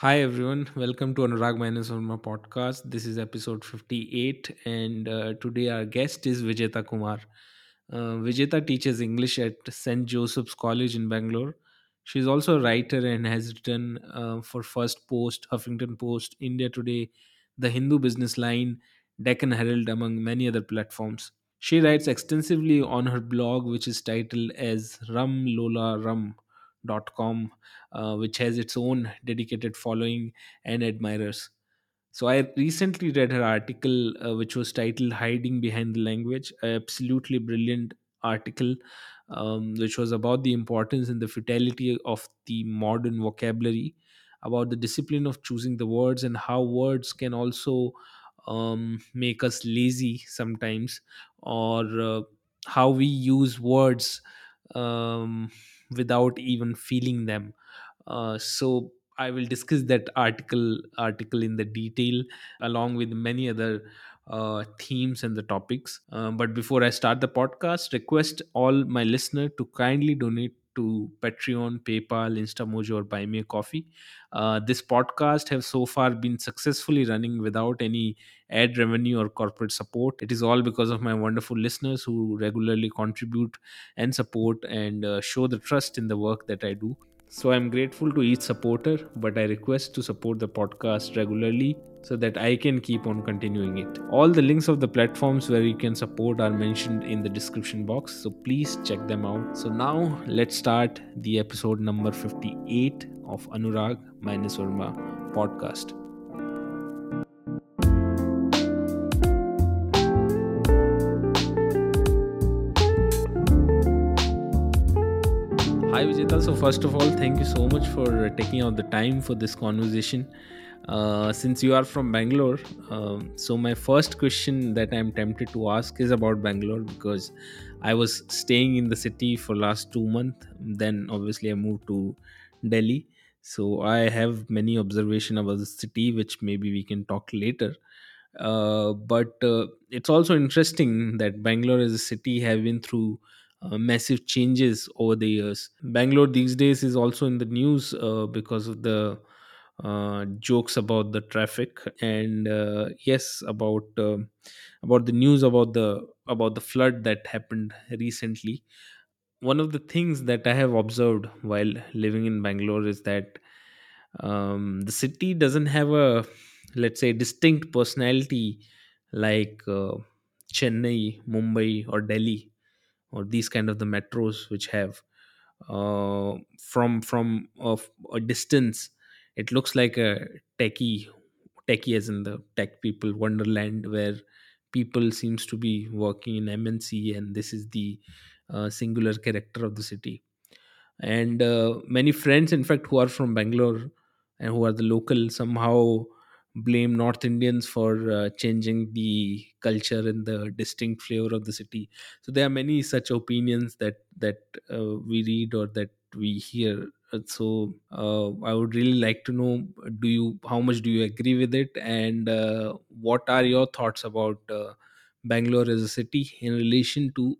Hi everyone, welcome to Anurag Minus Verma podcast. This is episode 58, and uh, today our guest is Vijeta Kumar. Uh, Vijeta teaches English at St. Joseph's College in Bangalore. She's also a writer and has written uh, for Firstpost, Huffington Post, India Today, The Hindu Business Line, Deccan Herald, among many other platforms. She writes extensively on her blog, which is titled as rumlolarum.com, uh, which has its own dedicated following and admirers. So I recently read her article, uh, which was titled "Hiding Behind the Language," absolutely brilliant article, um, which was about the importance and the futility of the modern vocabulary, about the discipline of choosing the words, and how words can also um, make us lazy sometimes, or uh, how we use words um, without even feeling them uh, so I will discuss that article article in the detail along with many other uh, themes and the topics. Um, but before I start the podcast, request all my listener to kindly donate to Patreon, PayPal, Instamojo, or Buy Me a Coffee. Uh, this podcast have so far been successfully running without any ad revenue or corporate support. It is all because of my wonderful listeners who regularly contribute and support and uh, show the trust in the work that I do. So I'm grateful to each supporter, but I request to support the podcast regularly so that I can keep on continuing it. All the links of the platforms where you can support are mentioned in the description box, so please check them out. So now let's start the episode number 58 of Anurag minus Verma podcast. So first of all, thank you so much for taking out the time for this conversation. Uh, since you are from Bangalore, um, so my first question that I'm tempted to ask is about Bangalore because I was staying in the city for last two months. Then obviously I moved to Delhi, so I have many observation about the city, which maybe we can talk later. Uh, but uh, it's also interesting that Bangalore as a city have been through uh, massive changes over the years. Bangalore these days is also in the news uh, because of the uh, jokes about the traffic and uh, yes about um about the news about the about the flood that happened recently one of the things that i have observed while living in bangalore is that um, the city doesn't have a let's say distinct personality like uh, chennai mumbai or delhi or these kind of the metros which have uh, from from of a distance it looks like a techie techie as in the tech people wonderland where people seems to be working in mnc and this is the uh, singular character of the city. And uh, many friends in fact who are from bangalore and who are the local somehow blame north indians for uh, changing the culture and the distinct flavor of the city. So there are many such opinions that that uh, we read or that we hear. Uh, so uh, i would really like to know do you how much do you agree with it? And uh, what are your thoughts about uh, bangalore as a city in relation to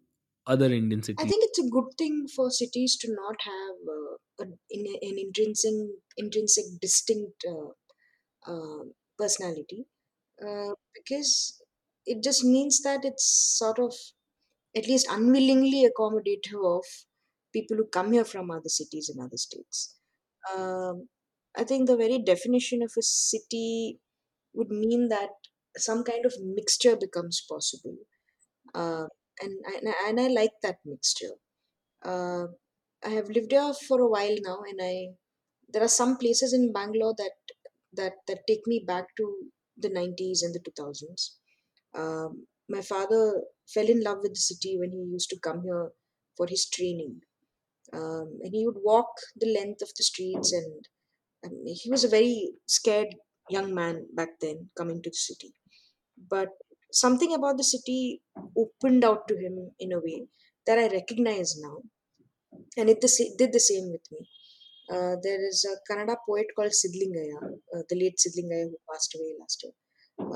other indian cities? I think it's a good thing for cities to not have uh, a, an intrinsic, intrinsic, distinct uh, uh, personality, uh, because it just means that it's sort of at least unwillingly accommodative of people who come here from other cities and other states. Um, I think the very definition of a city would mean that some kind of mixture becomes possible, uh, and and I, like that mixture uh, I have lived here for a while now, and I there are some places in Bangalore that that that take me back to the 90s and the 2000s. Um, my father fell in love with the city when he used to come here for his training, um, and he would walk the length of the streets, and, and he was a very scared young man back then coming to the city. But something about the city opened out to him in a way that I recognize now and it did the same with me. Uh, there is a Kannada poet called Siddalingaiah, uh, the late Siddalingaiah who passed away last year,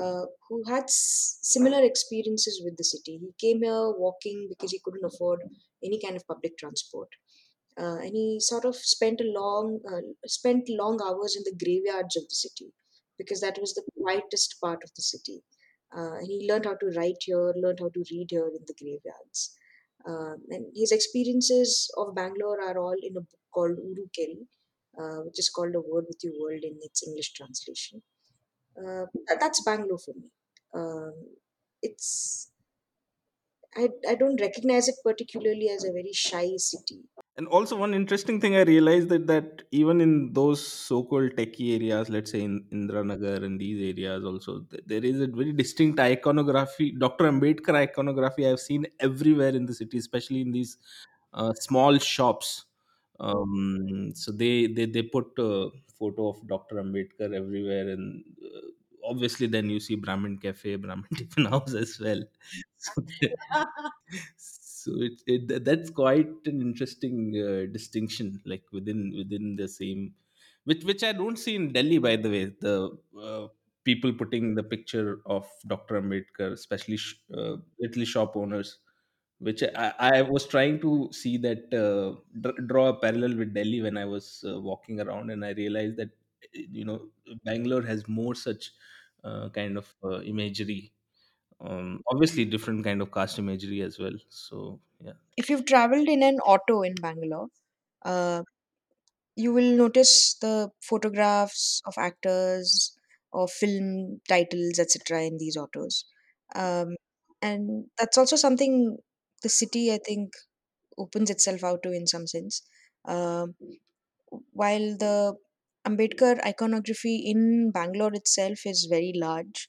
uh, who had s- similar experiences with the city. He came here walking because he couldn't afford any kind of public transport. uh, and he sort of spent a long uh, spent long hours in the graveyards of the city because that was the quietest part of the city. Uh, and he learned how to write here, learned how to read here in the graveyards. Um, and his experiences of Bangalore are all in a book called Ooru Keri, uh, which is called A Word with Your World in its English translation. Uh, that's Bangalore for me. Um, it's I, I don't recognize it particularly as a very shy city. And also one interesting thing I realized that that even in those so-called techie areas, let's say in Indiranagar and these areas also, there is a very distinct iconography. Dr. Ambedkar iconography I've seen everywhere in the city, especially in these uh, small shops. Um, so they they they put a photo of Dr. Ambedkar everywhere, and uh, obviously then you see Brahmin Cafe, Brahmin Tiffin House as well. So so it, it that's quite an interesting uh, distinction like within within the same which which i don't see in delhi by the way the uh, people putting the picture of dr ambedkar especially sh- uh, little shop owners which I, I was trying to see that uh, dr- draw a parallel with delhi when i was uh, walking around and i realized that you know bangalore has more such uh, kind of uh, imagery um, obviously different kind of caste imagery as well so yeah If you've traveled in an auto in Bangalore, uh, you will notice the photographs of actors or film titles, etc., in these autos. Um, and that's also something the city, I think, opens itself out to in some sense. Um, while the Ambedkar iconography in Bangalore itself is very large,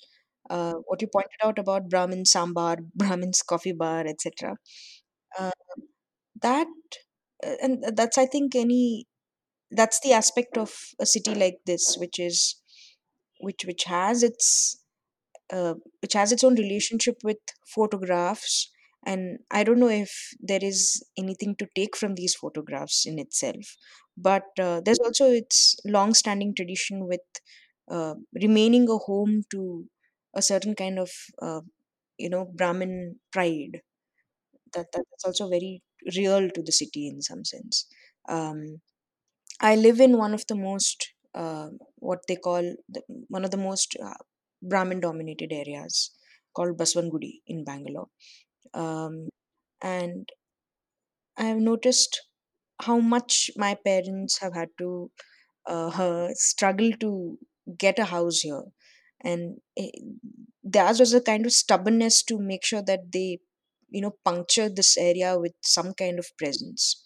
uh, what you pointed out about Brahmin Sambar, Brahmin's coffee bar, etc., uh, that uh, and that's I think any that's the aspect of a city like this, which is which which has its uh, which has its own relationship with photographs and i don't know if there is anything to take from these photographs in itself but uh, there's also its long standing tradition with uh, remaining a home to a certain kind of uh, you know brahmin pride that that's also very real to the city in some sense um, I live in one of the most uh, what they call the, one of the most uh, Brahmin dominated areas called Basavanagudi in Bangalore. Um, and I have noticed how much my parents have had to uh, uh, struggle to get a house here. And eh, theirs was a kind of stubbornness to make sure that they, you know, puncture this area with some kind of presence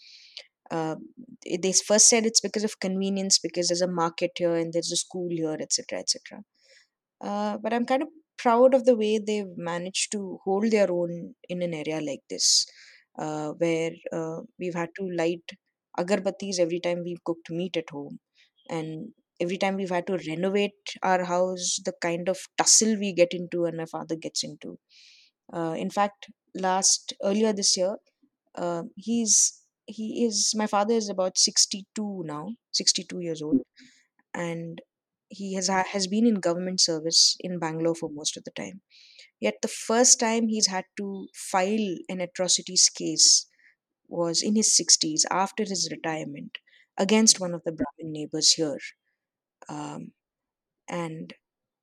uh, they first said it's because of convenience because there's a market here and there's a school here etc etc uh, but i'm kind of proud of the way they've managed to hold their own in an area like this uh, where uh, we've had to light agarbattis every time we've cooked meat at home. And every time we've had to renovate our house the kind of tussle we get into and my father gets into. Uh, in fact last earlier this year uh, he's he is my father is about 62 now 62 years old. And he has ha- has been in government service in bangalore for most of the time. Yet the first time he's had to file an atrocities case was in his 60s after his retirement against one of the brahmin neighbors here. Um, and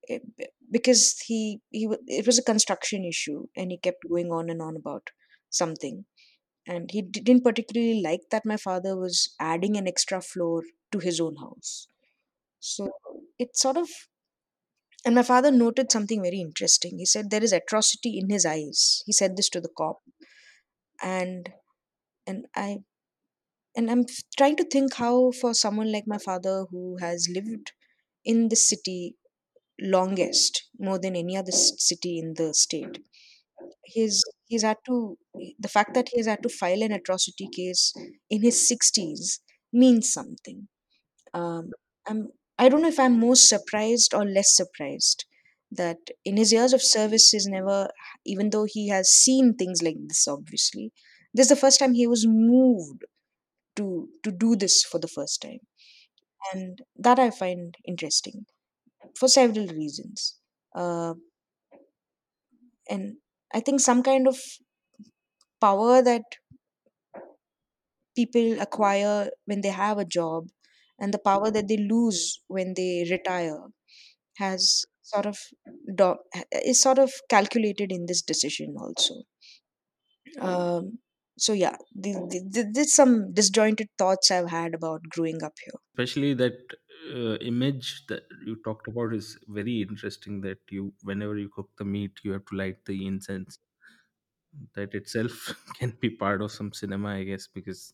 it, because he he it was a construction issue and he kept going on and on about something. And he didn't particularly like that my father was adding an extra floor to his own house. So it sort of and my father noted something very interesting. He said there is atrocity in his eyes. He said this to the cop. And and i and i'm trying to think how for someone like my father who has lived in the city longest more than any other city in the state he's he's had to the fact that he's had to file an atrocity case in his 60s means something. Um i'm i don't know if i'm most surprised or less surprised that in his years of service he's never even though he has seen things like this obviously this is the first time he was moved to to do this for the first time. And that i find interesting for several reasons. Uh, and i think some kind of power that people acquire when they have a job and the power that they lose when they retire has sort of do- is sort of calculated in this decision also. Um, so yeah the, the, the, there's some disjointed thoughts i've had about growing up here. Especially that uh, image that you talked about is very interesting that you whenever you cook the meat you have to light the incense. That itself can be part of some cinema i guess because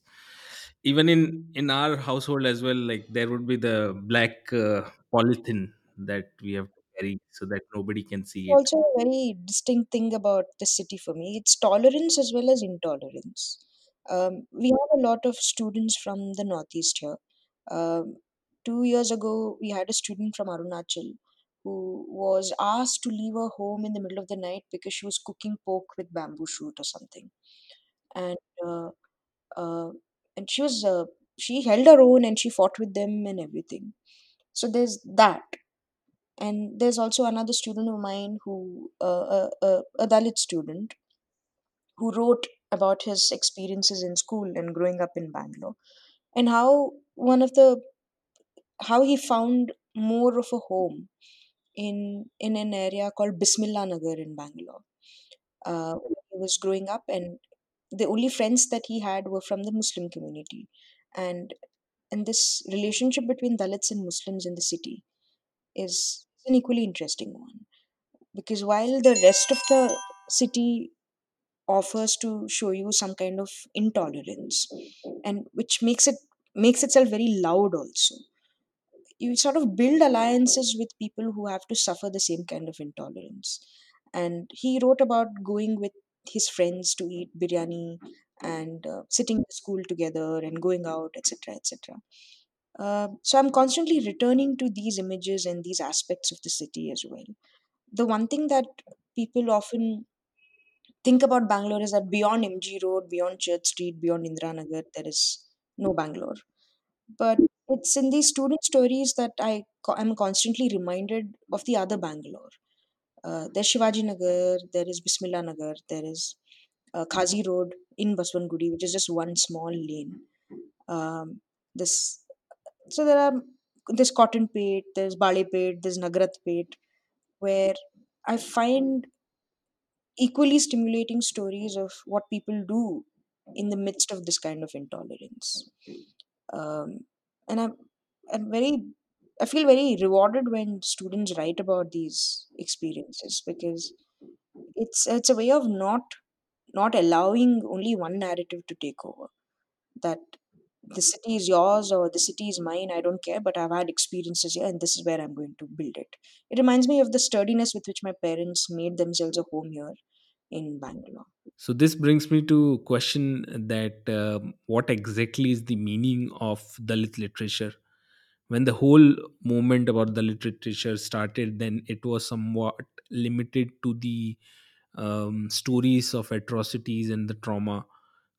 even in in our household as well like there would be the black uh, polythene that we have to carry so that nobody can see it also a very distinct thing about the city for me. It's tolerance as well as intolerance. Um, we have a lot of students from the northeast here. Um, two years ago, we had a student from Arunachal who was asked to leave her home in the middle of the night because she was cooking pork with bamboo shoot or something, and uh, uh, and she was uh, she held her own and she fought with them and everything. So there's that and there's also another student of mine who uh, a, a, dalit student who wrote about his experiences in school and growing up in bangalore and how one of the how he found more of a home in in an area called bismillah nagar in bangalore uh, he was growing up and the only friends that he had were from the muslim community. And and this relationship between dalits and muslims in the city is an equally interesting one. Because while the rest of the city offers to show you some kind of intolerance and which makes it makes itself very loud also you sort of build alliances with people who have to suffer the same kind of intolerance. And he wrote about going with his friends to eat biryani and uh, sitting in school together and going out etc etc uh, so i'm constantly returning to these images and these aspects of the city as well the one thing that people often think about Bangalore is that beyond MG Road, beyond Church Street, beyond Indiranagar, there is no Bangalore. But it's in these student stories that I co- am constantly reminded of the other Bangalore. Uh, there's Shivaji Nagar, there is Bismillah Nagar, there is uh, Khazi Road in Basavanagudi, which is just one small lane. Um, this so there are there's Cottonpete, there's Balepete, there's Nagarat Pate, where I find equally stimulating stories of what people do in the midst of this kind of intolerance. Um, and I'm, I'm very, I feel very rewarded when students write about these experiences because it's it's a way of not not allowing only one narrative to take over. That the city is yours or the city is mine, I don't care, but I've had experiences here and this is where I'm going to build it. It reminds me of the sturdiness with which my parents made themselves a home here in Bangalore. so this brings me to question that um, what exactly is the meaning of dalit literature when the whole movement about the literature started then it was somewhat limited to the um, stories of atrocities and the trauma.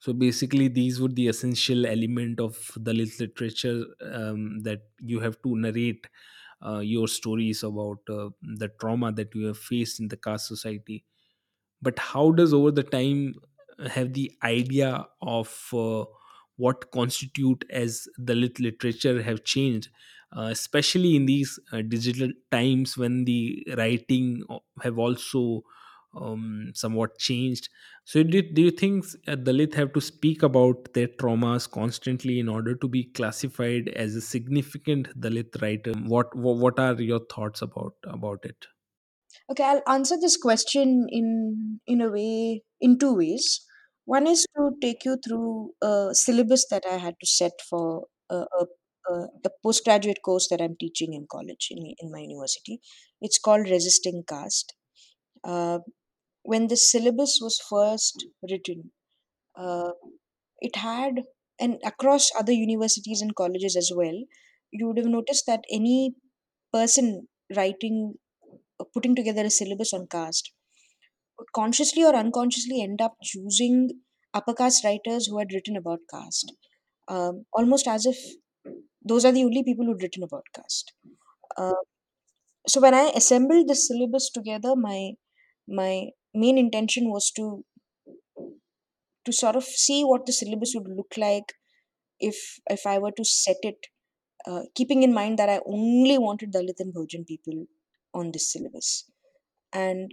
So basically these were the essential element of the literature um, that you have to narrate uh, your stories about uh, the trauma that you have faced in the caste society. But how does over the time have the idea of uh, what constitute as the lit literature have changed uh, especially in these uh, digital times when the writing have also um, somewhat changed. So do, do you think uh, dalit have to speak about their traumas constantly in order to be classified as a significant dalit writer? What what, what are your thoughts about about it? Okay, I'll answer this question in in a way in two ways. One is to take you through a syllabus that I had to set for a, a, postgraduate course that I'm teaching in college in in my university. It's called Resisting Caste. Uh, when the syllabus was first written, uh, it had and across other universities and colleges as well, you would have noticed that any person writing putting together a syllabus on caste consciously or unconsciously end up choosing upper caste writers who had written about caste. Um, almost as if those are the only people who'd written about caste. Uh, so when i assembled the syllabus together my my main intention was to to sort of see what the syllabus would look like if if I were to set it, uh, keeping in mind that I only wanted Dalit and Bahujan people on this syllabus, and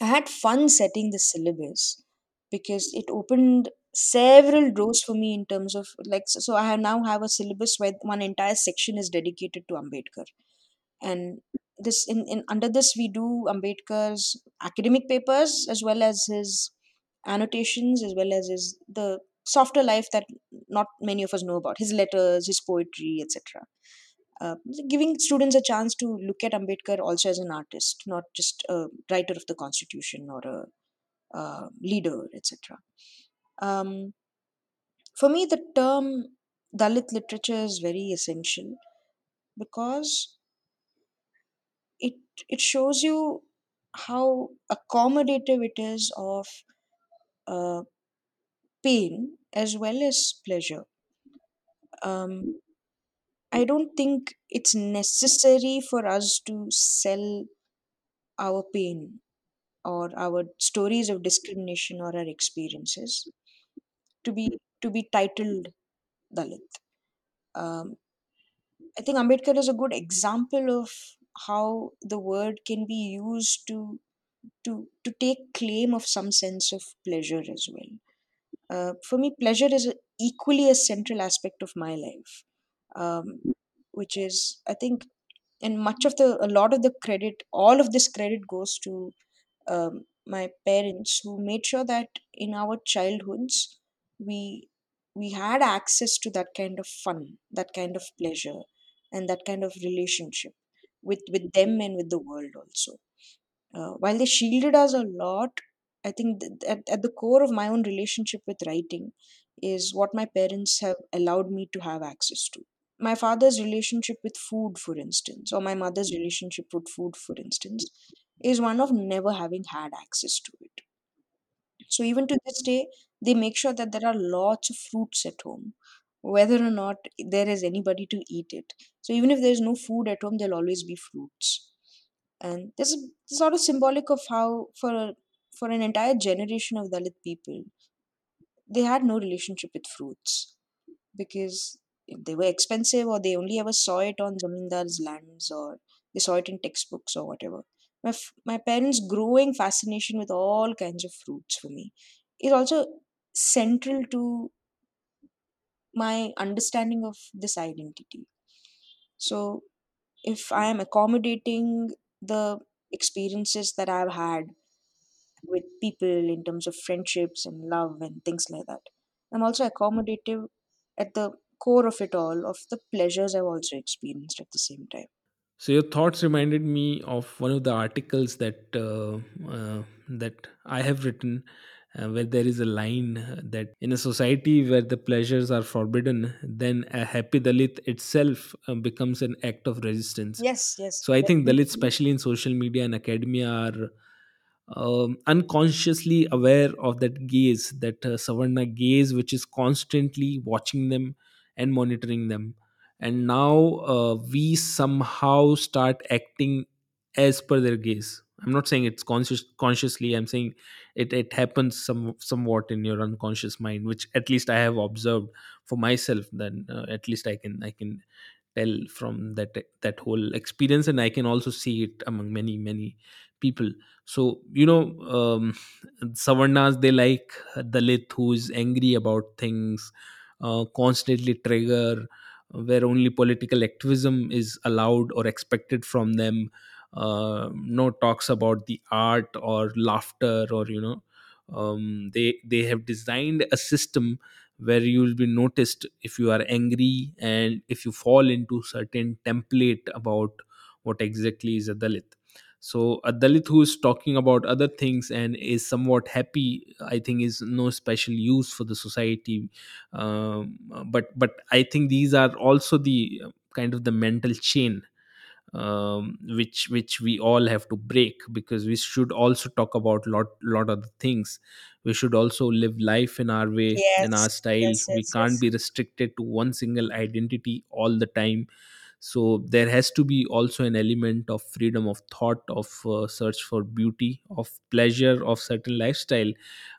I had fun setting the syllabus because it opened several doors for me in terms of like so, so I have now have a syllabus where one entire section is dedicated to Ambedkar. And this in, in under this we do Ambedkar's academic papers as well as his annotations as well as his the softer life that not many of us know about his letters his poetry etc uh, giving students a chance to look at Ambedkar also as an artist, not just a writer of the constitution or a leader, etc. Um, for me, the term Dalit literature is very essential because it it shows you how accommodative it is of uh, pain as well as pleasure. Um, I don't think it's necessary for us to sell our pain or our stories of discrimination or our experiences to be to be titled Dalit. Um, I think Ambedkar is a good example of how the word can be used to to to take claim of some sense of pleasure as well. Uh, for me, pleasure is a, equally a central aspect of my life, um, which is I think, and much of the a lot of the credit, all of this credit goes to um, my parents who made sure that in our childhoods we we had access to that kind of fun that kind of pleasure and that kind of relationship with with them and with the world also. Uh, while they shielded us a lot i think th- at, at the core of my own relationship with writing is what my parents have allowed me to have access to my father's relationship with food for instance or my mother's relationship with food for instance is one of never having had access to it. So even to this day, they make sure that there are lots of fruits at home, whether or not there is anybody to eat it. So even if there's no food at home, there'll always be fruits. And this is sort of symbolic of how for for an entire generation of Dalit people, they had no relationship with fruits because they were expensive or they only ever saw it on zamindar's lands or they saw it in textbooks or whatever. My, f- my parents' growing fascination with all kinds of fruits for me is also central to my understanding of this identity. So if I am accommodating the experiences that I've had with people in terms of friendships and love and things like that. I'm also accommodative at the core of it all, of the pleasures I've also experienced at the same time. So your thoughts reminded me of one of the articles that uh, uh, that I have written, uh, where there is a line that in a society where the pleasures are forbidden, then a happy Dalit itself uh, becomes an act of resistance. Yes, yes, So I think Dalits, especially in social media and academia, are um, unconsciously aware of that gaze, that uh, Savarna gaze, which is constantly watching them and monitoring them. And now uh, we somehow start acting as per their gaze. I'm not saying it's conscious consciously. I'm saying it it happens some somewhat in your unconscious mind, which at least I have observed for myself. Then uh, at least I can I can tell from that that whole experience and i can also see it among many many people so you know um, savarnas they like dalit who is angry about things uh, constantly trigger where only political activism is allowed or expected from them. Uh, no talks about the art or laughter or you know um, they they have designed a system where you will be noticed if you are angry and if you fall into certain template about what exactly is a dalit so a dalit who is talking about other things and is somewhat happy i think is no special use for the society. Um, but but i think these are also the uh, kind of the mental chain um, which which we all have to break because we should also talk about lot lot of the things. We should also live life in our way in our style yes, we yes, can't yes. be restricted to one single identity all the time so there has to be also an element of freedom of thought of uh, search for beauty of pleasure of certain lifestyle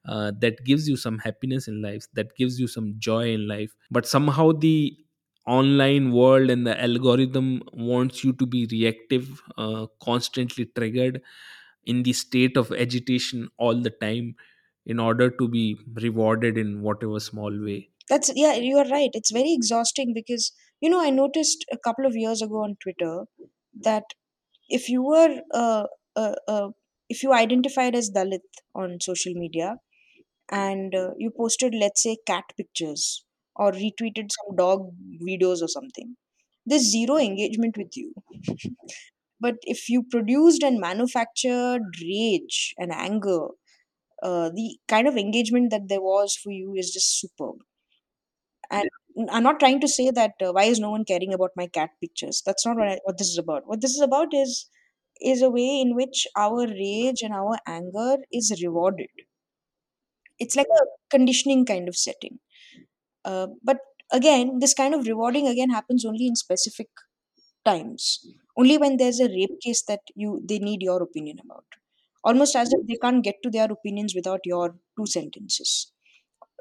uh, that gives you some happiness in life that gives you some joy in life but somehow the online world and the algorithm wants you to be reactive uh, constantly triggered in the state of agitation all the time in order to be rewarded in whatever small way That's yeah, you are right. It's very exhausting because you know I noticed a couple of years ago on Twitter that if you were uh, uh, uh, if you identified as Dalit on social media and uh, you posted let's say cat pictures or retweeted some dog videos or something, there's zero engagement with you. But if you produced and manufactured rage and anger, uh, the kind of engagement that there was for you is just superb. And I'm not trying to say that uh, why is no one caring about my cat pictures. That's not what, I, what this is about. What this is about is is a way in which our rage and our anger is rewarded. It's like a conditioning kind of setting. Uh, but again, this kind of rewarding again happens only in specific times. Only when there's a rape case that you they need your opinion about. Almost as if they can't get to their opinions without your two sentences.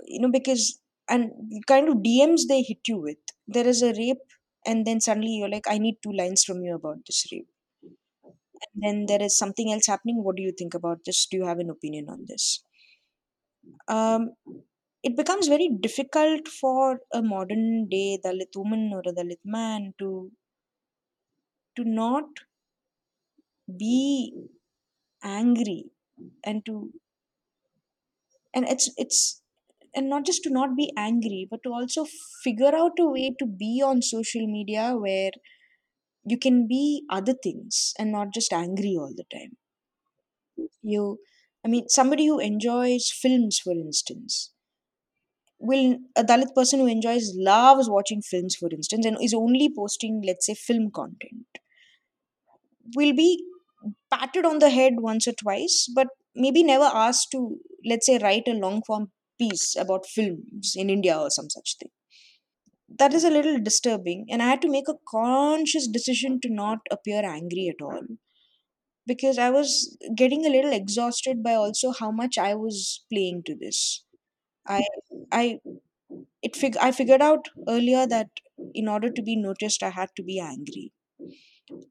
You know, because and kind of DMs they hit you with. There is a rape, and then suddenly you're like, I need two lines from you about this rape. And then there is something else happening. What do you think about this? Do you have an opinion on this? Um, it becomes very difficult for a modern day Dalit woman or a Dalit man to to not be angry and to and it's it's and not just to not be angry but to also figure out a way to be on social media where you can be other things and not just angry all the time. You i mean somebody who enjoys films for instance will a dalit person who enjoys loves watching films for instance and is only posting let's say film content will be patted on the head once or twice but maybe never asked to let's say write a long form piece about films in india or some such thing. That is a little disturbing and i had to make a conscious decision to not appear angry at all. Because i was getting a little exhausted by also how much i was playing to this. I i it fig- i figured out earlier that in order to be noticed i had to be angry.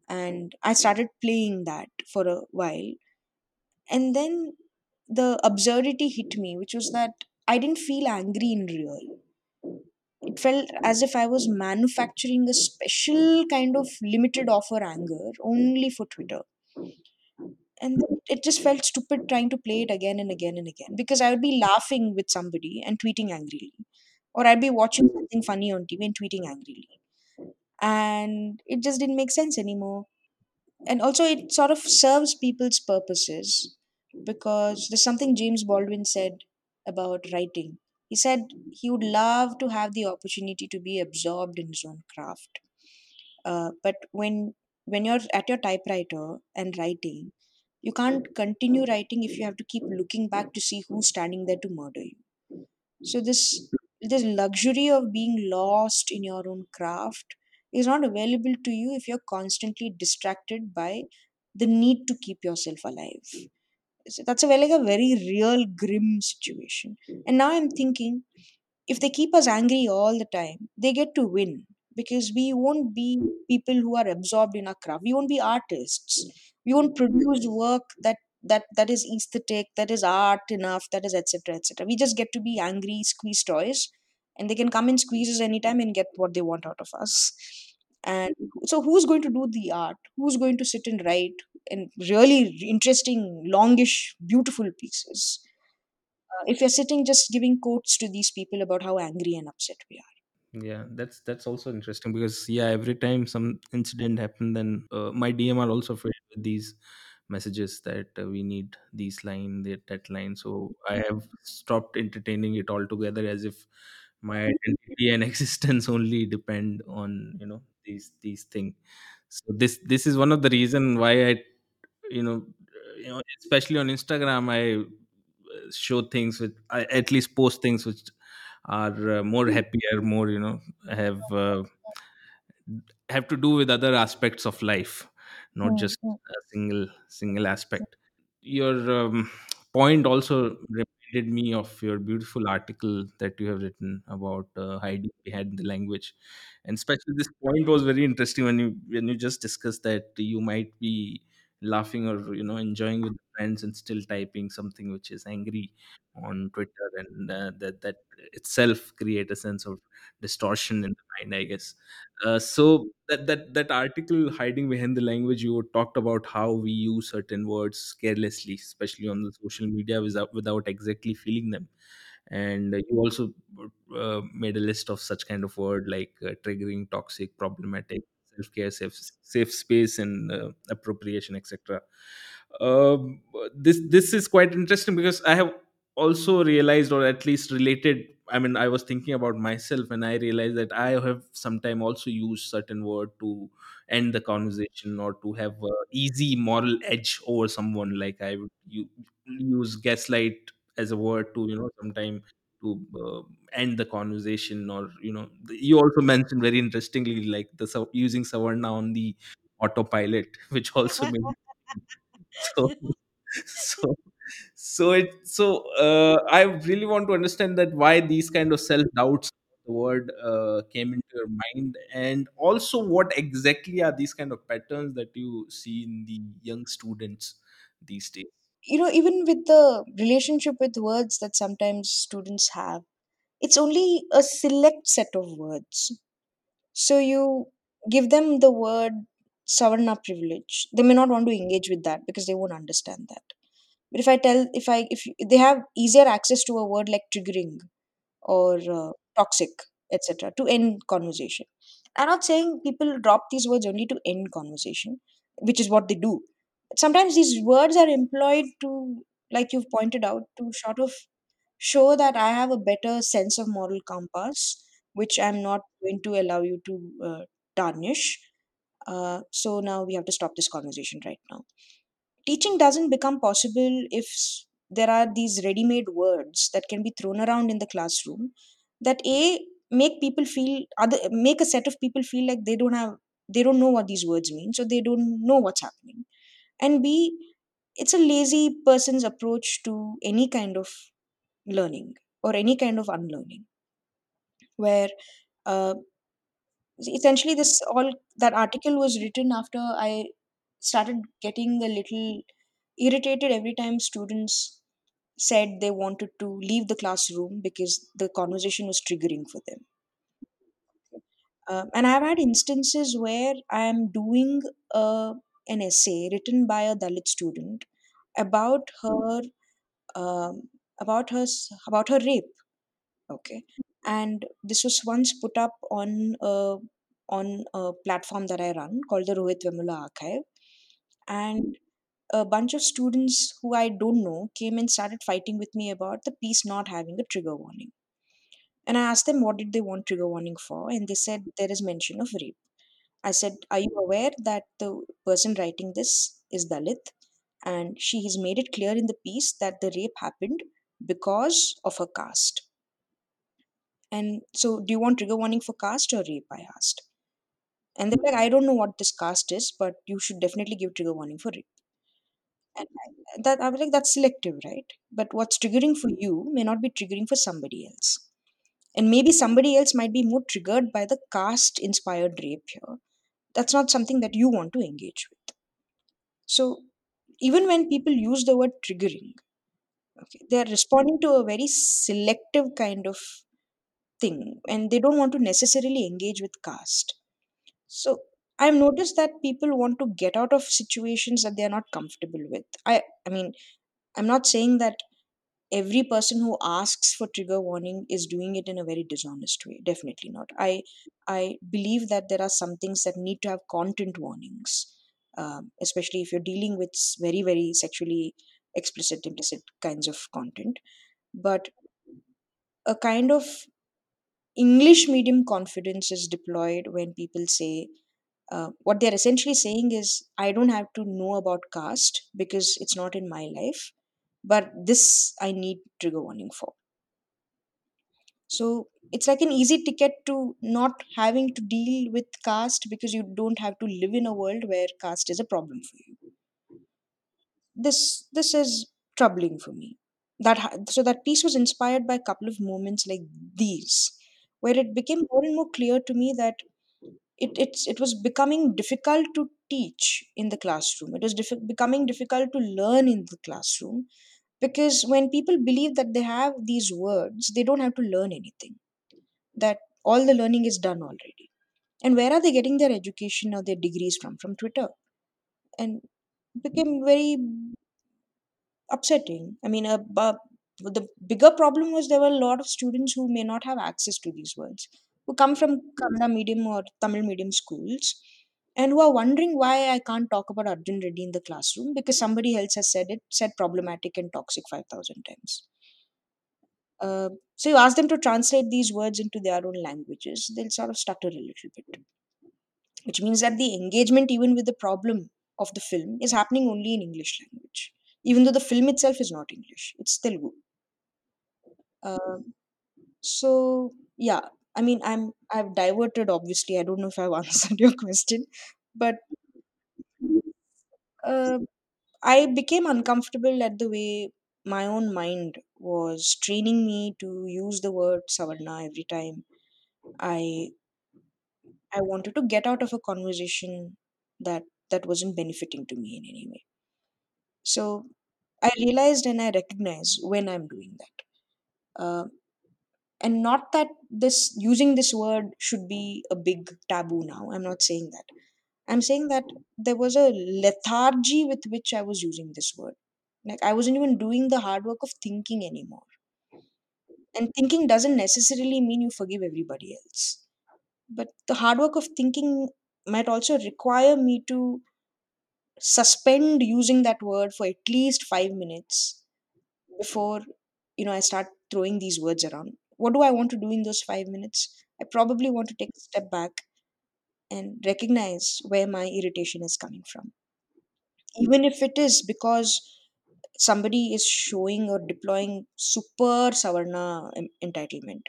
And i started playing that for a while. And then the absurdity hit me which was that i didn't feel angry in real. It felt as if i was manufacturing a special kind of limited offer anger only for twitter. And it just felt stupid trying to play it again and again and again because i would be laughing with somebody and tweeting angrily. Or i'd be watching something funny on tv and tweeting angrily. And it just didn't make sense anymore. And also it sort of serves people's purposes because there's something James Baldwin said about writing. He said he would love to have the opportunity to be absorbed in his own craft. Uh, but when when you're at your typewriter and writing, you can't continue writing if you have to keep looking back to see who's standing there to murder you. So this this luxury of being lost in your own craft is not available to you if you're constantly distracted by the need to keep yourself alive. That's a very, like a very real grim situation. Hmm. And now I'm thinking if they keep us angry all the time, they get to win because we won't be people who are absorbed in our craft. We won't be artists. Hmm. We won't produce work that that that is aesthetic, that is art enough, that is etc. etc. We just get to be angry, squeeze toys, and they can come and squeeze us anytime and get what they want out of us. And so, who's going to do the art? Who's going to sit and write and really interesting, longish, beautiful pieces? Uh, if you're sitting just giving quotes to these people about how angry and upset we are. yeah that's that's also interesting because yeah every time some incident happened then uh, my dm are also filled with these messages that uh, we need these line that, that line so i have stopped entertaining it altogether as if my identity and existence only depend on you know these these things so this this is one of the reason why i you know you know especially on instagram i uh, show things which i at least post things which are uh, more happier more you know have uh, have to do with other aspects of life not Hmm, just hmm, a single single aspect. Your um, point also reminded me of your beautiful article that you have written about uh, hiding behind the language. And especially this point was very interesting when you when you just discussed that you might be laughing or you know enjoying with friends and still typing something which is angry on twitter and uh, that that itself create a sense of distortion in the mind i guess. Uh, so that that that article hiding behind the language you talked about how we use certain words carelessly especially on the social media without without exactly feeling them. And you also uh, made a list of such kind of word like uh, triggering toxic problematic self-care safe, safe space and uh, appropriation etc um, this this is quite interesting because i have also realized or at least related i mean i was thinking about myself and i realized that i have sometime also used certain word to end the conversation or to have a easy moral edge over someone. Like i would use gaslight as a word to you know sometime to uh, end the conversation or you know you also mentioned very interestingly like the using savarna on the autopilot which also made so so so it so uh, i really want to understand that why these kind of self doubts the word uh, came into your mind and also what exactly are these kind of patterns that you see in the young students these days you know even with the relationship with words that sometimes students have it's only a select set of words so you give them the word savarna privilege they may not want to engage with that because they won't understand that but if i tell if i if they have easier access to a word like triggering or uh, toxic, etc., to end conversation. I'm not saying people drop these words only to end conversation, which is what they do. Sometimes these words are employed to, like you've pointed out, to sort of show that I have a better sense of moral compass, which I'm not going to allow you to uh, tarnish. Uh, so now we have to stop this conversation right now teaching doesn't become possible if there are these ready made words that can be thrown around in the classroom that a make people feel other make a set of people feel like they don't have they don't know what these words mean so they don't know what's happening and b it's a lazy person's approach to any kind of learning or any kind of unlearning where uh, essentially this all that article was written after i started getting a little irritated every time students said they wanted to leave the classroom because the conversation was triggering for them. Um, and I've had instances where I am doing a, an essay written by a Dalit student about her um, about her about her rape. Okay, and this was once put up on a on a platform that I run called the Rohit Vemula Archive, and a bunch of students who I don't know came and started fighting with me about the piece not having a trigger warning. And I asked them what did they want trigger warning for, and they said there is mention of rape. I said, Are you aware that the person writing this is Dalit? And she has made it clear in the piece that the rape happened because of her caste. And so, do you want trigger warning for caste or rape? I asked. And they're like, I don't know what this caste is, but you should definitely give trigger warning for rape. And I- that I was like, that's selective, right? But what's triggering for you may not be triggering for somebody else. And maybe somebody else might be more triggered by the caste inspired rape here. That's not something that you want to engage with. So even when people use the word triggering, okay, they are responding to a very selective kind of thing and they don't want to necessarily engage with caste. So I've noticed that people want to get out of situations that they are not comfortable with. I I mean, I'm not saying that every person who asks for trigger warning is doing it in a very dishonest way. Definitely not. I i believe that there are some things that need to have content warnings um, especially if you're dealing with very very sexually explicit implicit kinds of content. But a kind of english medium confidence is deployed when people say uh, what they're essentially saying is i don't have to know about caste because it's not in my life but this i need trigger warning for. So it's like an easy ticket to not having to deal with caste because you don't have to live in a world where caste is a problem for you. This this is troubling for me. That so that piece was inspired by a couple of moments like these where it became more and more clear to me that it it's it was becoming difficult to teach in the classroom. It was becoming difficult to learn in the classroom because when people believe that they have these words they don't have to learn anything that all the learning is done already. And where are they getting their education or their degrees from? From twitter. And it became very upsetting. I mean, uh, the bigger problem was there were a lot of students who may not have access to these words, who come from Kannada medium or Tamil medium schools, and who are wondering why I can't talk about Arjun Reddy in the classroom because somebody else has said it, said problematic and toxic 5,000 times. Uh, so you ask them to translate these words into their own languages, they'll sort of stutter a little bit, which means that the engagement, even with the problem of the film, is happening only in English language even though the film itself is not English, it's Telugu. Um, so yeah, I mean, I'm I've diverted. Obviously, I don't know if I've answered your question, but uh, I became uncomfortable at the way my own mind was training me to use the word savarna every time I I wanted to get out of a conversation that that wasn't benefiting to me in any way. So I realized and I recognized when I'm doing that. Uh, and not that this using this word should be a big taboo now. I'm not saying that. I'm saying that there was a lethargy with which i was using this word. Like i wasn't even doing the hard work of thinking anymore. And thinking doesn't necessarily mean you forgive everybody else. But the hard work of thinking might also require me to suspend using that word for at least 5 minutes before you know i start throwing these words around what do i want to do in those 5 minutes? I probably want to take a step back and recognize where my irritation is coming from. Even if it is because somebody is showing or deploying super savarna en- entitlement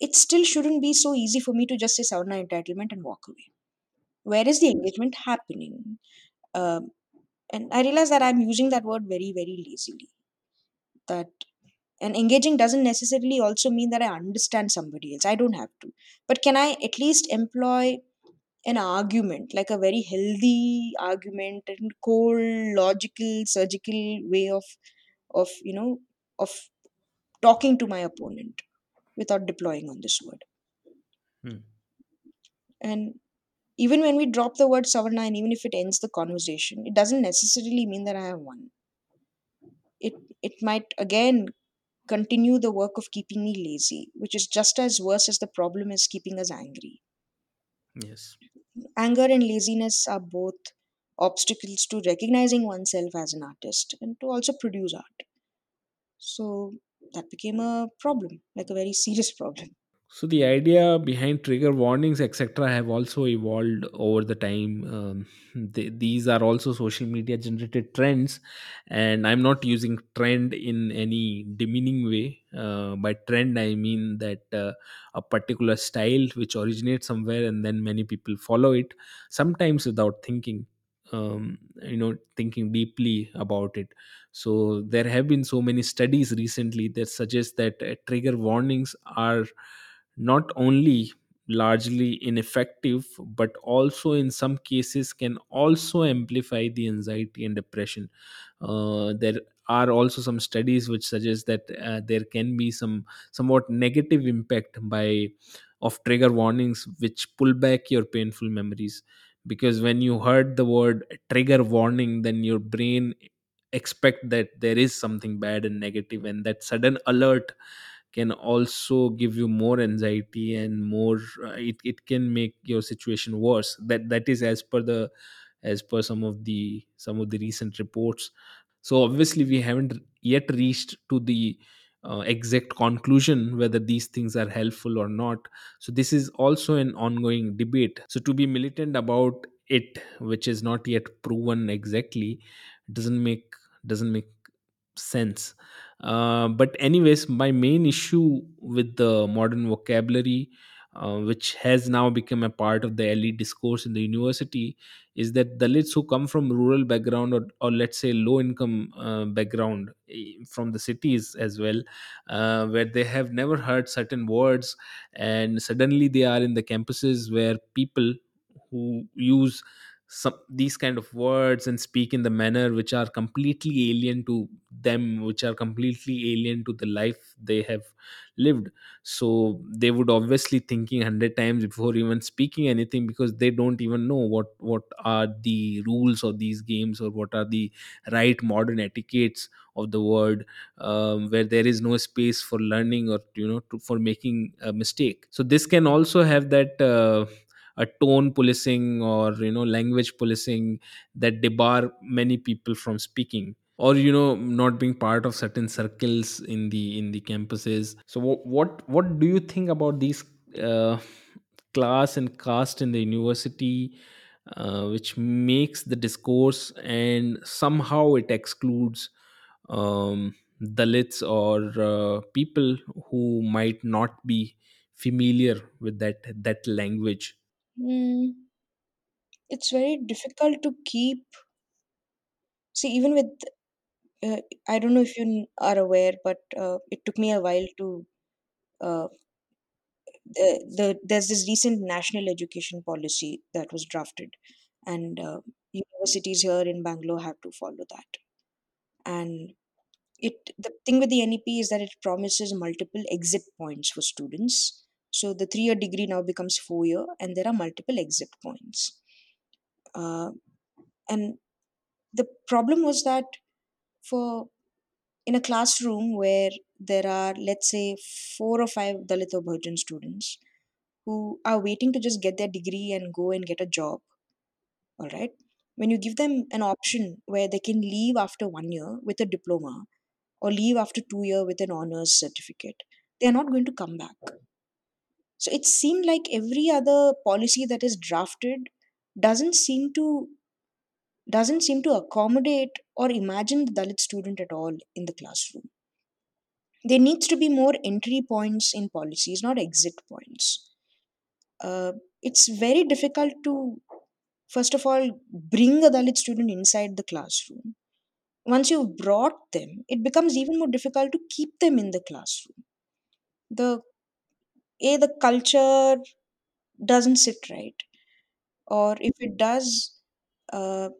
it still shouldn't be so easy for me to just say savarna entitlement and walk away. Where is the engagement happening? Um, and i realize that i'm using that word very very lazily that and engaging doesn't necessarily also mean that i understand somebody else. I don't have to. But can i at least employ an argument like a very healthy argument and cold logical surgical way of of you know of talking to my opponent without deploying on this word? Hmm. and even when we drop the word savarna and even if it ends the conversation it doesn't necessarily mean that i have won. It it might again continue the work of keeping me lazy which is just as worse as the problem is keeping us angry Yes. Anger and laziness are both obstacles to recognizing oneself as an artist and to also produce art. So that became a problem, like a very serious problem. So the idea behind trigger warnings, etc., have also evolved over the time. Um, they, these are also social media generated trends, and I'm not using trend in any demeaning way. Uh, by trend, I mean that uh, a particular style which originates somewhere and then many people follow it, sometimes without thinking. Um, you know, thinking deeply about it. So there have been so many studies recently that suggest that uh, trigger warnings are not only largely ineffective but also in some cases can also amplify the anxiety and depression. Uh, there are also some studies which suggest that uh, there can be some somewhat negative impact by of trigger warnings which pull back your painful memories. Because when you heard the word trigger warning then your brain expect that there is something bad and negative and that sudden alert can also give you more anxiety and more uh, it, it can make your situation worse. That that is as per the as per some of the some of the recent reports. So obviously we haven't yet reached to the uh, exact conclusion whether these things are helpful or not. So this is also an ongoing debate. So to be militant about it which is not yet proven exactly doesn't make doesn't make sense uh, but anyways my main issue with the modern vocabulary uh, which has now become a part of the elite discourse in the university is that dalits who come from rural background or, or let's say low income uh, background eh, from the cities as well uh, where they have never heard certain words and suddenly they are in the campuses where people who use some these kind of words and speak in the manner which are completely alien to them which are completely alien to the life they have lived. So they would obviously thinking 100 times before even speaking anything because they don't even know what what are the rules of these games or what are the right modern etiquettes of the world um, where there is no space for learning or you know to, for making a mistake. So this can also have that uh, a tone policing or you know language policing that debar many people from speaking or you know not being part of certain circles in the in the campuses. So what what, what do you think about these uh, class and caste in the university uh, which makes the discourse and somehow it excludes um, dalits or uh, people who might not be familiar with that that language Mm, it's very difficult to keep. See, even with, uh, I don't know if you are aware, but uh, it took me a while to. Uh, the, the there's this recent national education policy that was drafted, and uh, universities here in Bangalore have to follow that. And it the thing with the NEP is that it promises multiple exit points for students. So the three-year degree now becomes four-year, and there are multiple exit points. Uh, and the problem was that for in a classroom where there are let's say four or five dalit or Bahujan students who are waiting to just get their degree and go and get a job all right when you give them an option where they can leave after one year with a diploma or leave after two year with an honors certificate they are not going to come back so it seemed like every other policy that is drafted doesn't seem to doesn't seem to accommodate or imagine the dalit student at all in the classroom. There needs to be more entry points in policies not exit points. Uh, it's very difficult to first of all bring a dalit student inside the classroom. Once you've brought them it becomes even more difficult to keep them in the classroom. The a the culture doesn't sit right. Or if it does uh,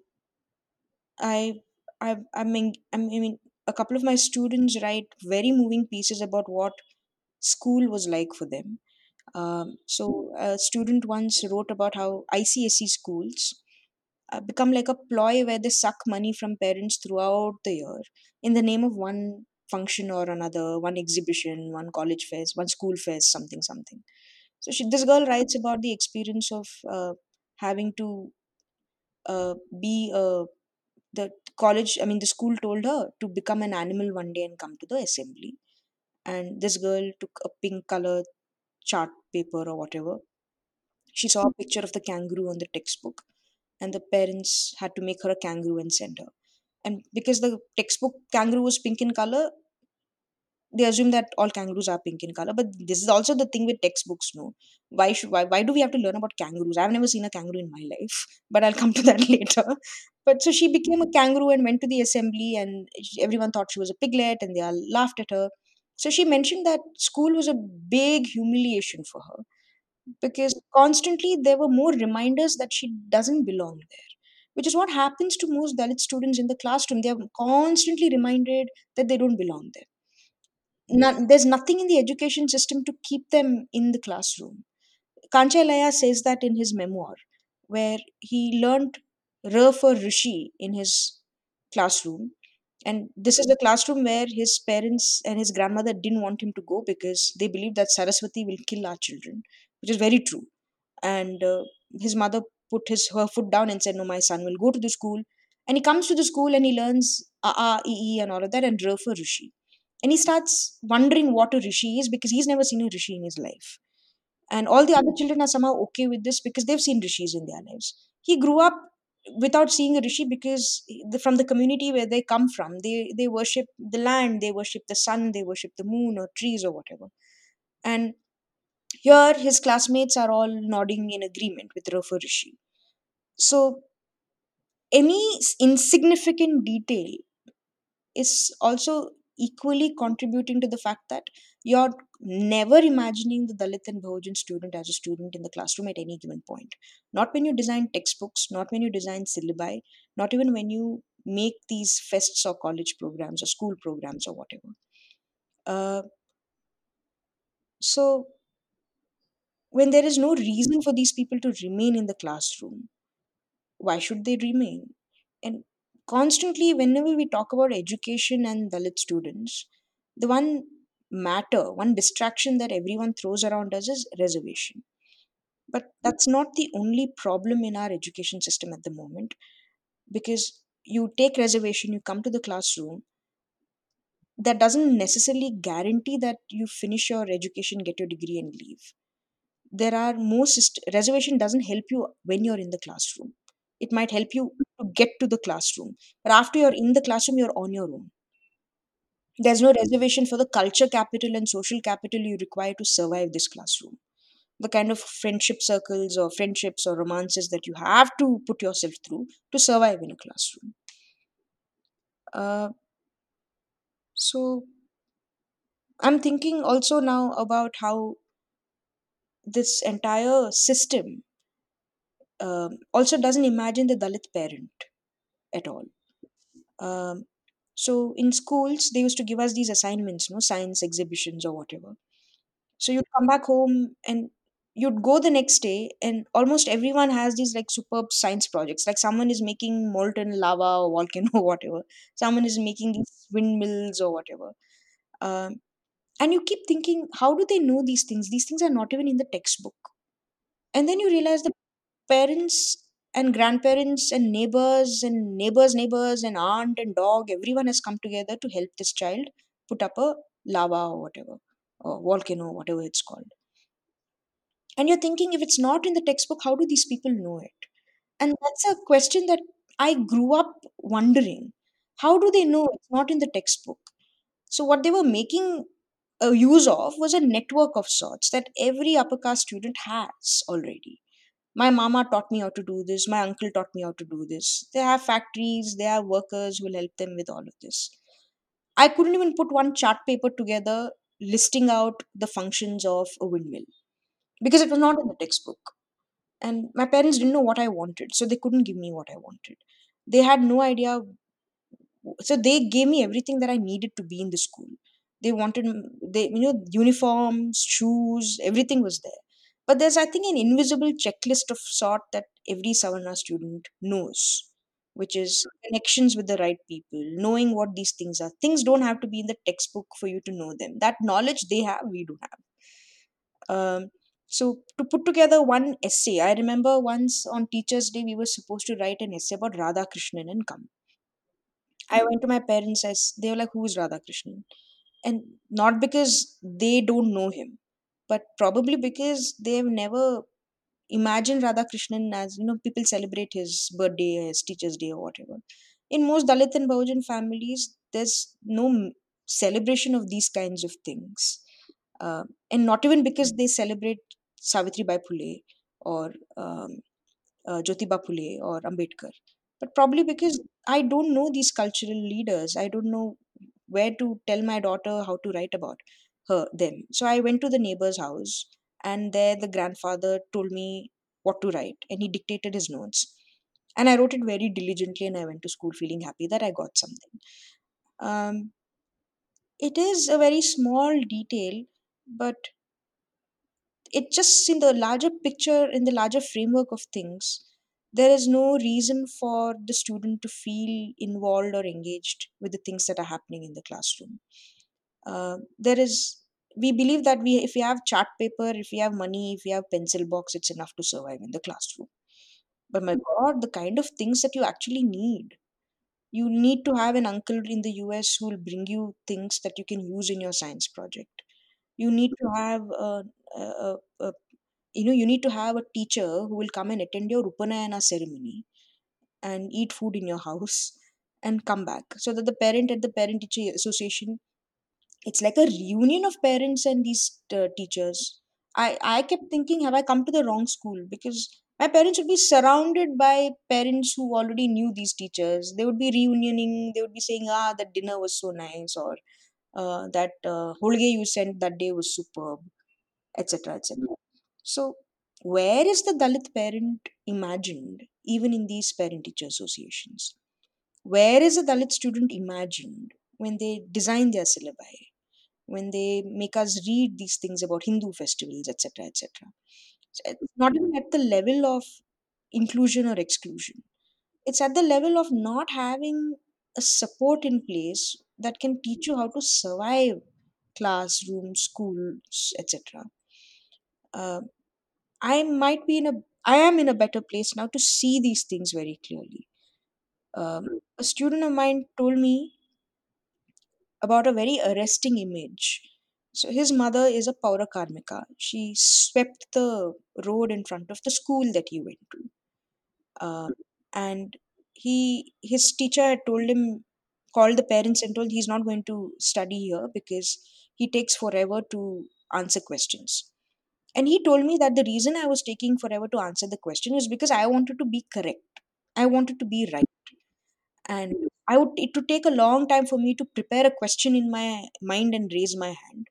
i i i mean i mean a couple of my students write very moving pieces about what school was like for them. Um, so a student once wrote about how ICSE schools uh, become like a ploy where they suck money from parents throughout the year in the name of one function or another, one exhibition, one college fest, one school fest, something, something. So she, this girl writes about the experience of uh, having to uh, be a the college. I mean, the school told her to become an animal one day and come to the assembly. And this girl took a pink color chart paper or whatever She saw a picture of the kangaroo on the textbook, and the parents had to make her a kangaroo and send her. And because the textbook kangaroo was pink in color, they assume that all kangaroos are pink in color. But this is also the thing with textbooks, no? Why should why, why do we have to learn about kangaroos? I've never seen a kangaroo in my life, but I'll come to that later. But so she became a kangaroo and went to the assembly, and everyone thought she was a piglet, and they all laughed at her. So she mentioned that school was a big humiliation for her because constantly there were more reminders that she doesn't belong there which is what happens to most dalit students in the classroom they are constantly reminded that they don't belong there there's nothing in the education system to keep them in the classroom Kancha Ilaiah says that in his memoir, where he learned R for Rishi in his classroom. And this is the classroom where his parents and his grandmother didn't want him to go because they believed that Saraswati will kill our children, which is very true. And uh, his mother put his her foot down and said, "No, my son will go to the school." And he comes to the school and he learns A, A, E, E, and all of that, and R for Rishi. And he starts wondering what a Rishi is because he's never seen a Rishi in his life and all the other children are somehow okay with this because they've seen rishis in their lives he grew up without seeing a rishi because the, from the community where they come from they they worship the land they worship the sun they worship the moon or trees or whatever and here his classmates are all nodding in agreement with Rafa rishi so any insignificant detail is also equally contributing to the fact that you're never imagining the Dalit and Bahujan student as a student in the classroom at any given point. Not when you design textbooks, not when you design syllabi, not even when you make these fests or college programs or school programs or whatever. Uh, so, when there is no reason for these people to remain in the classroom, why should they remain? And constantly, whenever we talk about education and Dalit students, the one matter, one distraction that everyone throws around us is reservation. But that's not the only problem in our education system at the moment because you take reservation, you come to the classroom, that doesn't necessarily guarantee that you finish your education, get your degree, and leave. There are more syst- reservation doesn't help you when you're in the classroom. It might help you to get to the classroom, but after you're in the classroom, you're on your own. There's no reservation for the culture capital and social capital you require to survive this classroom. The kind of friendship circles or friendships or romances that you have to put yourself through to survive in a classroom. Uh, so I'm thinking also now about how this entire system um, also doesn't imagine the Dalit parent at all. Um, so in schools, they used to give us these assignments, no science exhibitions or whatever. So you'd come back home and you'd go the next day, and almost everyone has these like superb science projects. Like someone is making molten lava or volcano or whatever. Someone is making these windmills or whatever. Um, and you keep thinking, how do they know these things? These things are not even in the textbook. And then you realize the parents and grandparents and neighbors and neighbors' neighbors and aunt and dog, everyone has come together to help this child put up a lava or whatever, or volcano, whatever it's called. And you're thinking, if it's not in the textbook, how do these people know it? And that's a question that I grew up wondering. How do they know it's not in the textbook? So, what they were making a use of was a network of sorts that every upper caste student has already. My mama taught me how to do this, my uncle taught me how to do this. They have factories, they have workers who will help them with all of this. I couldn't even put one chart paper together listing out the functions of a windmill because it was not in the textbook and my parents didn't know what i wanted so they couldn't give me what i wanted they had no idea so they gave me everything that i needed to be in the school they wanted they you know uniforms shoes everything was there but there's i think an invisible checklist of sort that every savarna student knows which is connections with the right people knowing what these things are things don't have to be in the textbook for you to know them that knowledge they have we do have um, so to put together one essay, I remember once on Teachers' Day we were supposed to write an essay about Radhakrishnan and come. I went to my parents as they were like, "Who is Radhakrishnan?" And not because they don't know him, but probably because they've never imagined Radhakrishnan as you know people celebrate his birthday, his Teachers' Day, or whatever. In most Dalit and Bahujan families, there's no celebration of these kinds of things uh, and not even because they celebrate Savitribai Phule or um, uh, Jyotiba Phule or Ambedkar, but probably because I don't know these cultural leaders. I don't know where to tell my daughter how to write about her them. So I went to the neighbor's house, and there the grandfather told me what to write, and he dictated his notes. And I wrote it very diligently, and I went to school feeling happy that I got something. Um, it is a very small detail, but it just in the larger picture in the larger framework of things there is no reason for the student to feel involved or engaged with the things that are happening in the classroom. Uh, there is we believe that we if we have chart paper if we have money if we have pencil box it's enough to survive in the classroom. But my god the kind of things that you actually need. You need to have an uncle in the us who will bring you things that you can use in your science project. You need to have a, a, a, a you know you need to have a teacher who will come and attend your upanayana ceremony and eat food in your house and come back. So that the parent at the parent teacher association it's like a reunion of parents and these uh, teachers. I i kept thinking have i come to the wrong school? Because my parents would be surrounded by parents who already knew these teachers. They would be reunioning they would be saying ah that dinner was so nice or uh, that uh, holige you sent that day was superb etc etc so where is the dalit parent imagined even in these parent teacher associations where is a dalit student imagined when they design their syllabi when they make us read these things about Hindu festivals, etc., etc. It's not even at the level of inclusion or exclusion. It's at the level of not having a support in place that can teach you how to survive classrooms, schools, etc. Uh, I might be in a, I am in a better place now to see these things very clearly. Um, a student of mine told me about a very arresting image. So his mother is a Paura Karmika. She swept the road in front of the school that he went to. Uh, and he his teacher had told him called the parents and told he's not going to study here because he takes forever to answer questions. And he told me that the reason I was taking forever to answer the question is because I wanted to be correct. I wanted to be right. And i would it would take a long time for me to prepare a question in my mind and raise my hand.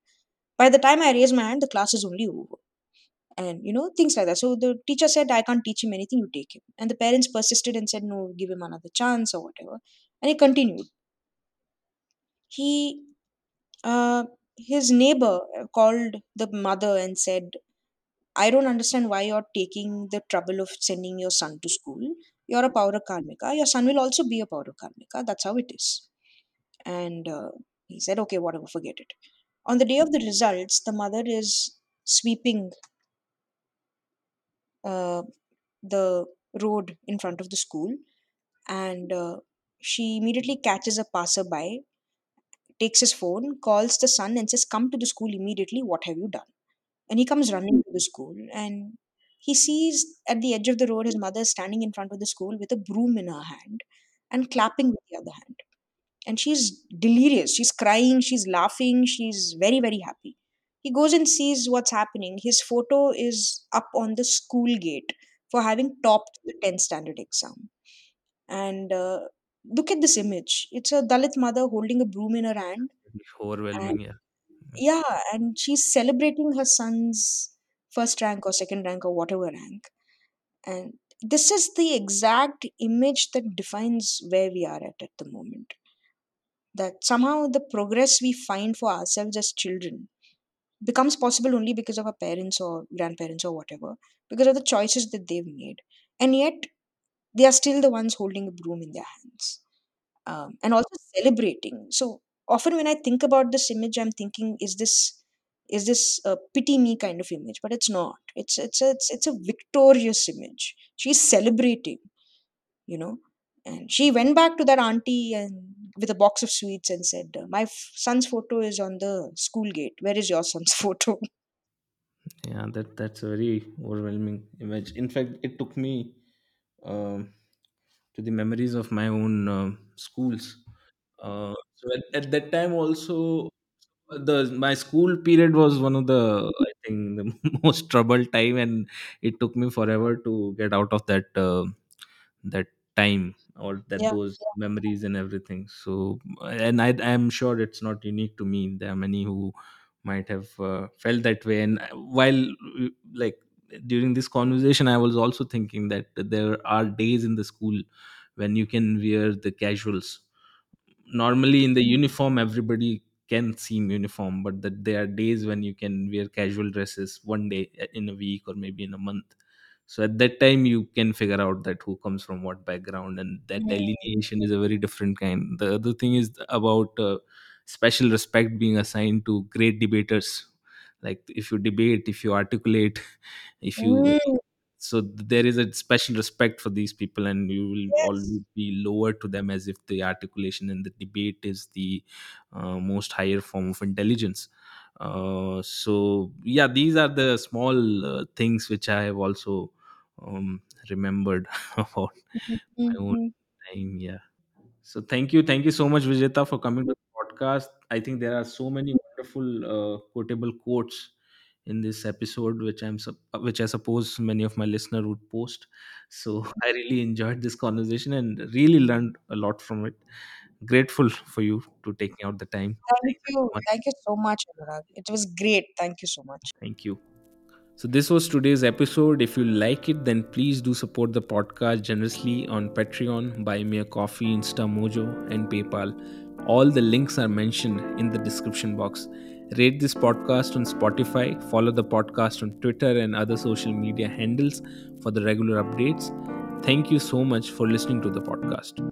By the time i raise my hand the class is only over. And you know things like that. So the teacher said i can't teach him anything. You take him. And the parents persisted and said no give him another chance or whatever. And he continued. He uh, his neighbor called the mother and said i don't understand why you're taking the trouble of sending your son to school. You're a paura karmika. Your son will also be a paura karmika. That's how it is. And uh, he said okay whatever forget it. On the day of the results the mother is sweeping uh, the road in front of the school and uh, she immediately catches a passerby takes his phone calls the son and says come to the school immediately. What have you done and he comes running to the school and he sees at the edge of the road his mother standing in front of the school with a broom in her hand and clapping with the other hand. And she's delirious. She's crying she's laughing she's very very happy. He goes and sees what's happening. His photo is up on the school gate for having topped the 10th standard exam. And uh, look at this image. It's a dalit mother holding a broom in her hand and overwhelming yeah yeah and she's celebrating her son's first rank or second rank or whatever rank and this is the exact image that defines where we are at at the moment that somehow the progress we find for ourselves as children becomes possible only because of our parents or grandparents or whatever, because of the choices that they've made. And yet, they are still the ones holding a broom in their hands um, and also celebrating. So often, when I think about this image, I'm thinking, is this is this a pity me kind of image? But it's not. It's it's a, it's it's a victorious image. She's celebrating you know and she went back to that auntie and with a box of sweets and said uh, my son's photo is on the school gate where is your son's photo yeah that that's a very overwhelming image in fact it took me um, to the memories of my own uh, schools uh, so at, at that time also the my school period was one of the i think the most troubled time and it took me forever to get out of that uh, that time or that yeah those memories and everything. So and i i'm sure it's not unique to me. There are many who might have uh, felt that way. And while uh, like during this conversation i was also thinking that there are days in the school when you can wear the casuals normally in the uniform everybody can seem uniform but that there are days when you can wear casual dresses one day uh, in a week or maybe in a month. So at that time you can figure out that who comes from what background and that delineation is a very different kind. The other thing is about uh, special respect being assigned to great debaters. Like if you debate if you articulate if you Mm. So there is a special respect for these people and you will yes always be lower to them as if the articulation and the debate is the uh, most higher form of intelligence uh, so yeah these are the small uh, things which i have also um, remembered about my own Mhm. time. Yeah. So thank you, thank you so much, Vijeta, for coming to the podcast. I think there are so many wonderful uh, quotable quotes in this episode, which I'm which I suppose many of my listener would post. So I really enjoyed this conversation and really learned a lot from it. Grateful for you to taking out the time. Thank Thank you so. Thank you so much, Anurag. It was great. Thank you so much. Thank you. So, this was today's episode. If you like it, then please do support the podcast generously on Patreon, Buy Me a Coffee, Instamojo, and PayPal. All the links are mentioned in the description box. Rate this podcast on Spotify, follow the podcast on Twitter and other social media handles for the regular updates. Thank you so much for listening to the podcast.